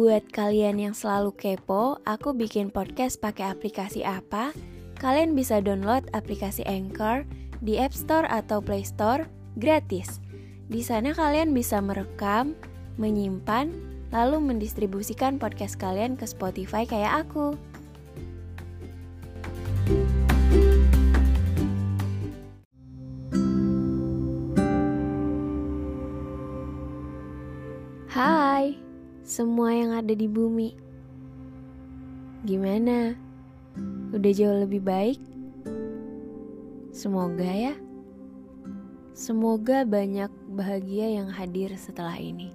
Buat kalian yang selalu kepo, aku bikin podcast pakai aplikasi apa? Kalian bisa download aplikasi Anchor di App Store atau Play Store gratis. Di sana kalian bisa merekam, menyimpan, lalu mendistribusikan podcast kalian ke Spotify kayak aku. Semua yang ada di bumi. Gimana? Udah jauh lebih baik? Semoga ya. Semoga banyak bahagia yang hadir setelah ini.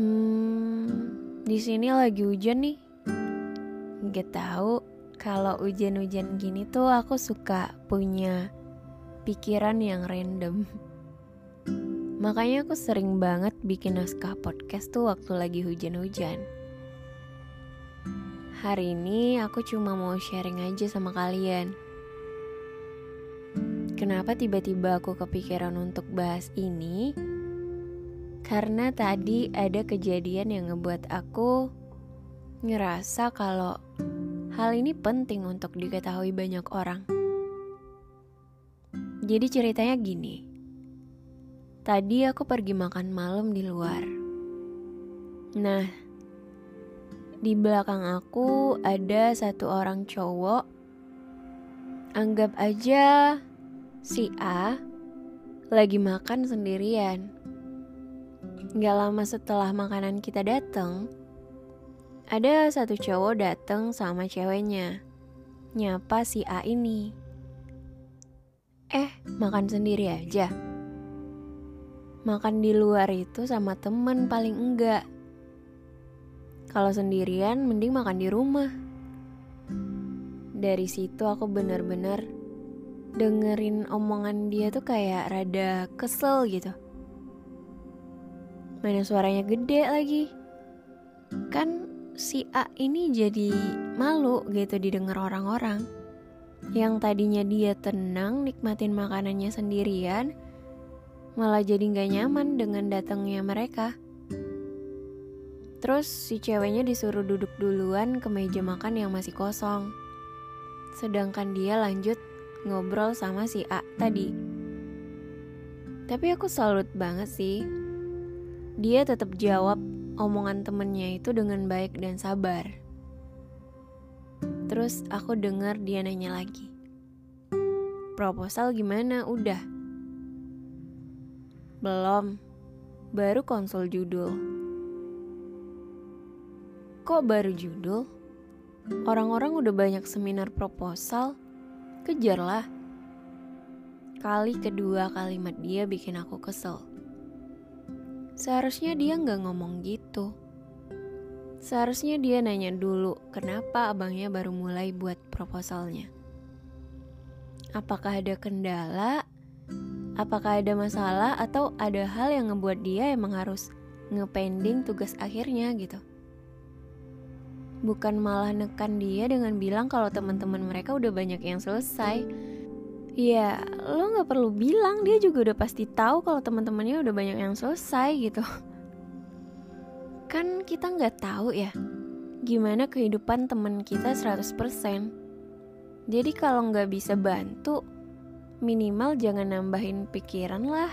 Hmm, di sini lagi hujan nih. Gak tahu kalau hujan-hujan gini tuh aku suka punya pikiran yang random. Makanya aku sering banget bikin naskah podcast tuh waktu lagi hujan-hujan. Hari ini aku cuma mau sharing aja sama kalian. Kenapa tiba-tiba aku kepikiran untuk bahas ini? Karena tadi ada kejadian yang ngebuat aku ngerasa kalau hal ini penting untuk diketahui banyak orang. Jadi ceritanya gini. Tadi aku pergi makan malam di luar. Nah, di belakang aku ada satu orang cowok. Anggap aja si A lagi makan sendirian. Gak lama setelah makanan kita datang, ada satu cowok datang sama ceweknya, nyapa si A ini. Eh, makan sendiri aja makan di luar itu sama temen paling enggak. Kalau sendirian mending makan di rumah. Dari situ aku bener-bener dengerin omongan dia tuh kayak rada kesel gitu. Mana suaranya gede lagi. Kan si A ini jadi malu gitu didengar orang-orang. Yang tadinya dia tenang nikmatin makanannya sendirian, malah jadi nggak nyaman dengan datangnya mereka. Terus si ceweknya disuruh duduk duluan ke meja makan yang masih kosong. Sedangkan dia lanjut ngobrol sama si A tadi. Tapi aku salut banget sih. Dia tetap jawab omongan temennya itu dengan baik dan sabar. Terus aku dengar dia nanya lagi. Proposal gimana? Udah. Belum, baru konsol judul. Kok baru judul? Orang-orang udah banyak seminar proposal, kejarlah. Kali kedua kalimat dia bikin aku kesel. Seharusnya dia nggak ngomong gitu. Seharusnya dia nanya dulu kenapa abangnya baru mulai buat proposalnya. Apakah ada kendala apakah ada masalah atau ada hal yang ngebuat dia emang harus ngepending tugas akhirnya gitu. Bukan malah nekan dia dengan bilang kalau teman-teman mereka udah banyak yang selesai. Ya, lo nggak perlu bilang, dia juga udah pasti tahu kalau teman-temannya udah banyak yang selesai gitu. Kan kita nggak tahu ya, gimana kehidupan teman kita 100%. Jadi kalau nggak bisa bantu, minimal jangan nambahin pikiran lah.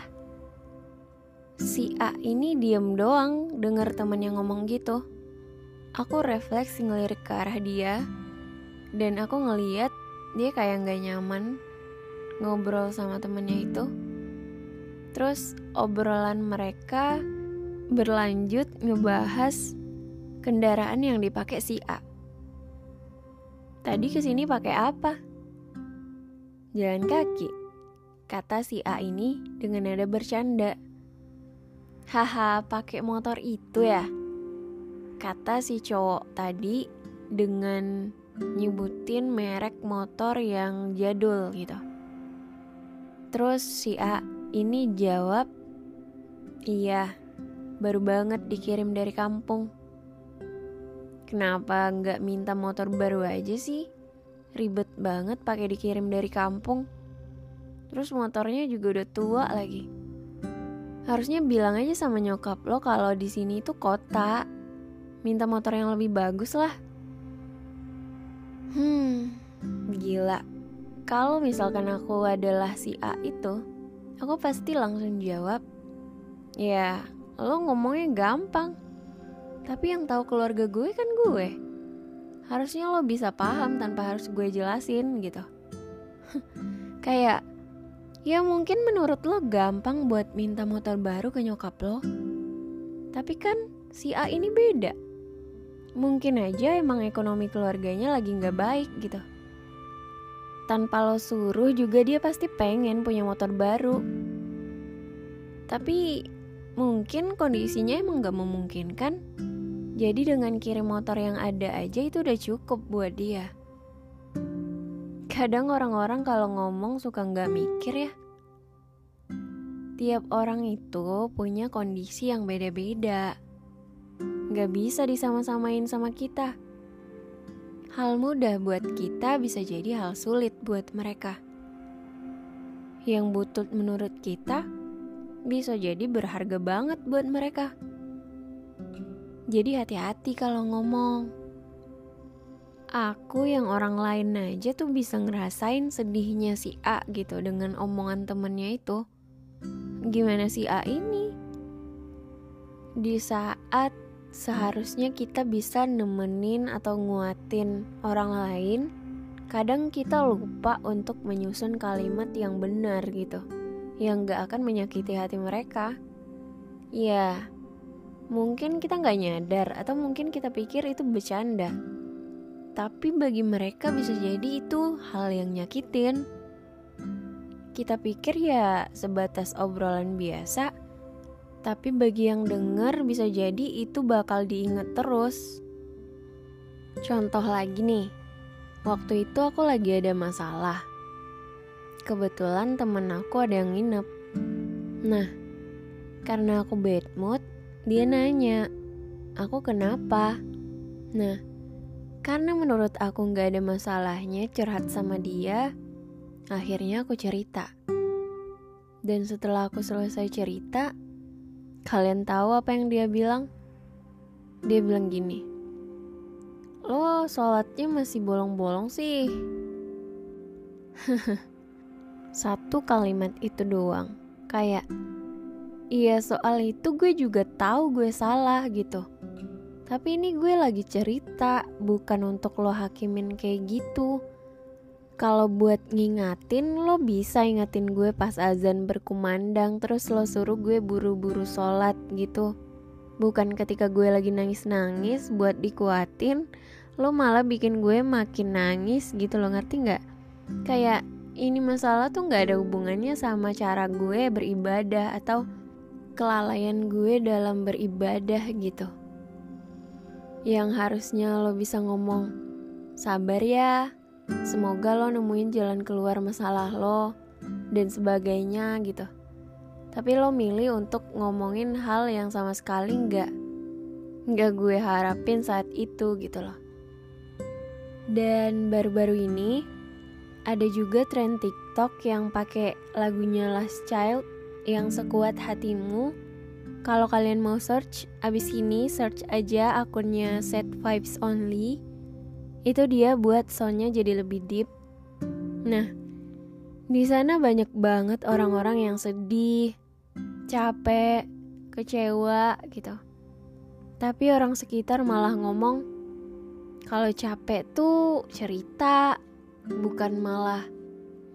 Si A ini diem doang denger temennya ngomong gitu. Aku refleks ngelirik ke arah dia, dan aku ngeliat dia kayak gak nyaman ngobrol sama temennya itu. Terus obrolan mereka berlanjut ngebahas kendaraan yang dipakai si A. Tadi ke sini pakai apa? Jalan kaki, kata si A ini dengan nada bercanda. Haha, pakai motor itu ya? Kata si cowok tadi dengan nyebutin merek motor yang jadul gitu. Terus si A ini jawab, iya, baru banget dikirim dari kampung. Kenapa nggak minta motor baru aja sih? ribet banget pakai dikirim dari kampung. Terus motornya juga udah tua lagi. Harusnya bilang aja sama nyokap lo kalau di sini itu kota. Minta motor yang lebih bagus lah. Hmm, gila. Kalau misalkan aku adalah si A itu, aku pasti langsung jawab, ya lo ngomongnya gampang. Tapi yang tahu keluarga gue kan gue. Harusnya lo bisa paham tanpa harus gue jelasin gitu. Kayak Ya mungkin menurut lo gampang buat minta motor baru ke nyokap lo. Tapi kan si A ini beda. Mungkin aja emang ekonomi keluarganya lagi nggak baik gitu. Tanpa lo suruh juga dia pasti pengen punya motor baru. Tapi mungkin kondisinya emang gak memungkinkan. Jadi dengan kirim motor yang ada aja itu udah cukup buat dia. Kadang orang-orang kalau ngomong suka nggak mikir ya. Tiap orang itu punya kondisi yang beda-beda. Gak bisa disama-samain sama kita. Hal mudah buat kita bisa jadi hal sulit buat mereka. Yang butut menurut kita bisa jadi berharga banget buat mereka. Jadi hati-hati kalau ngomong. Aku yang orang lain aja tuh bisa ngerasain sedihnya si A gitu dengan omongan temennya itu. Gimana si A ini? Di saat seharusnya kita bisa nemenin atau nguatin orang lain, kadang kita lupa untuk menyusun kalimat yang benar gitu, yang gak akan menyakiti hati mereka. Ya, mungkin kita gak nyadar atau mungkin kita pikir itu bercanda tapi bagi mereka bisa jadi itu hal yang nyakitin. Kita pikir ya sebatas obrolan biasa, tapi bagi yang denger bisa jadi itu bakal diinget terus. Contoh lagi nih, waktu itu aku lagi ada masalah. Kebetulan temen aku ada yang nginep. Nah, karena aku bad mood, dia nanya, aku kenapa? Nah, karena menurut aku gak ada masalahnya curhat sama dia, akhirnya aku cerita. Dan setelah aku selesai cerita, kalian tahu apa yang dia bilang? Dia bilang gini, Lo sholatnya masih bolong-bolong sih. Satu kalimat itu doang, kayak, Iya soal itu gue juga tahu gue salah gitu tapi ini gue lagi cerita, bukan untuk lo hakimin kayak gitu. Kalau buat ngingatin, lo bisa ingatin gue pas azan berkumandang, terus lo suruh gue buru-buru sholat gitu. Bukan ketika gue lagi nangis-nangis buat dikuatin, lo malah bikin gue makin nangis gitu lo ngerti nggak? Kayak ini masalah tuh nggak ada hubungannya sama cara gue beribadah atau kelalaian gue dalam beribadah gitu yang harusnya lo bisa ngomong, sabar ya, semoga lo nemuin jalan keluar masalah lo, dan sebagainya gitu. Tapi lo milih untuk ngomongin hal yang sama sekali nggak nggak gue harapin saat itu gitu loh. Dan baru-baru ini ada juga tren TikTok yang pakai lagunya Last Child yang sekuat hatimu kalau kalian mau search, abis ini search aja akunnya Set Vibes Only. Itu dia buat soundnya jadi lebih deep. Nah, di sana banyak banget orang-orang yang sedih, capek, kecewa gitu. Tapi orang sekitar malah ngomong kalau capek tuh cerita, bukan malah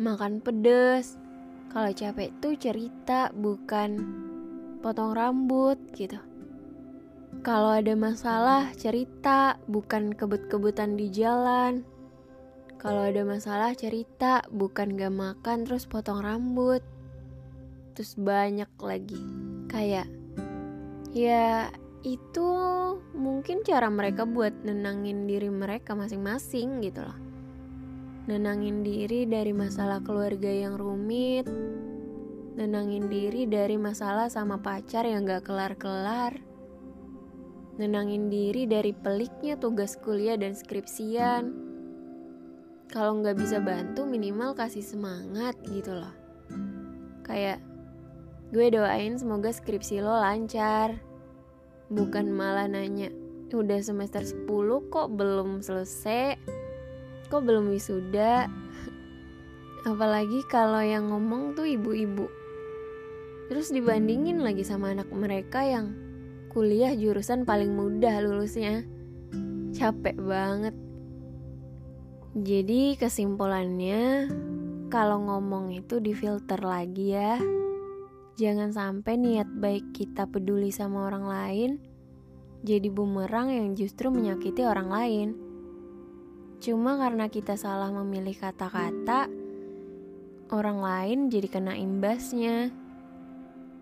makan pedes. Kalau capek tuh cerita, bukan potong rambut gitu. Kalau ada masalah, cerita, bukan kebut-kebutan di jalan. Kalau ada masalah, cerita, bukan gak makan terus potong rambut. Terus banyak lagi. Kayak, ya itu mungkin cara mereka buat nenangin diri mereka masing-masing gitu loh. Nenangin diri dari masalah keluarga yang rumit, Nenangin diri dari masalah sama pacar yang gak kelar-kelar. Nenangin diri dari peliknya tugas kuliah dan skripsian. Kalau nggak bisa bantu minimal kasih semangat gitu loh. Kayak Gue doain semoga skripsi lo lancar. Bukan malah nanya, udah semester 10 kok belum selesai? Kok belum wisuda? Apalagi kalau yang ngomong tuh ibu-ibu. Terus dibandingin lagi sama anak mereka yang kuliah jurusan paling mudah lulusnya. Capek banget. Jadi kesimpulannya, kalau ngomong itu difilter lagi ya. Jangan sampai niat baik kita peduli sama orang lain jadi bumerang yang justru menyakiti orang lain. Cuma karena kita salah memilih kata-kata, orang lain jadi kena imbasnya.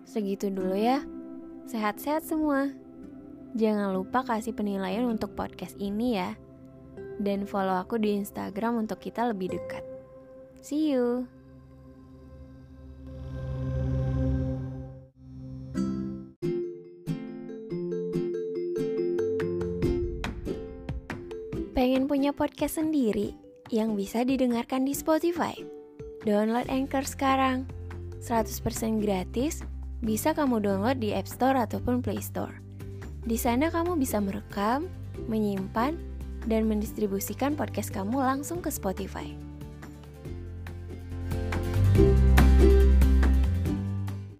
Segitu dulu ya. Sehat-sehat semua. Jangan lupa kasih penilaian untuk podcast ini ya. Dan follow aku di Instagram untuk kita lebih dekat. See you. Pengen punya podcast sendiri yang bisa didengarkan di Spotify? Download Anchor sekarang. 100% gratis, bisa kamu download di App Store ataupun Play Store. Di sana kamu bisa merekam, menyimpan, dan mendistribusikan podcast kamu langsung ke Spotify.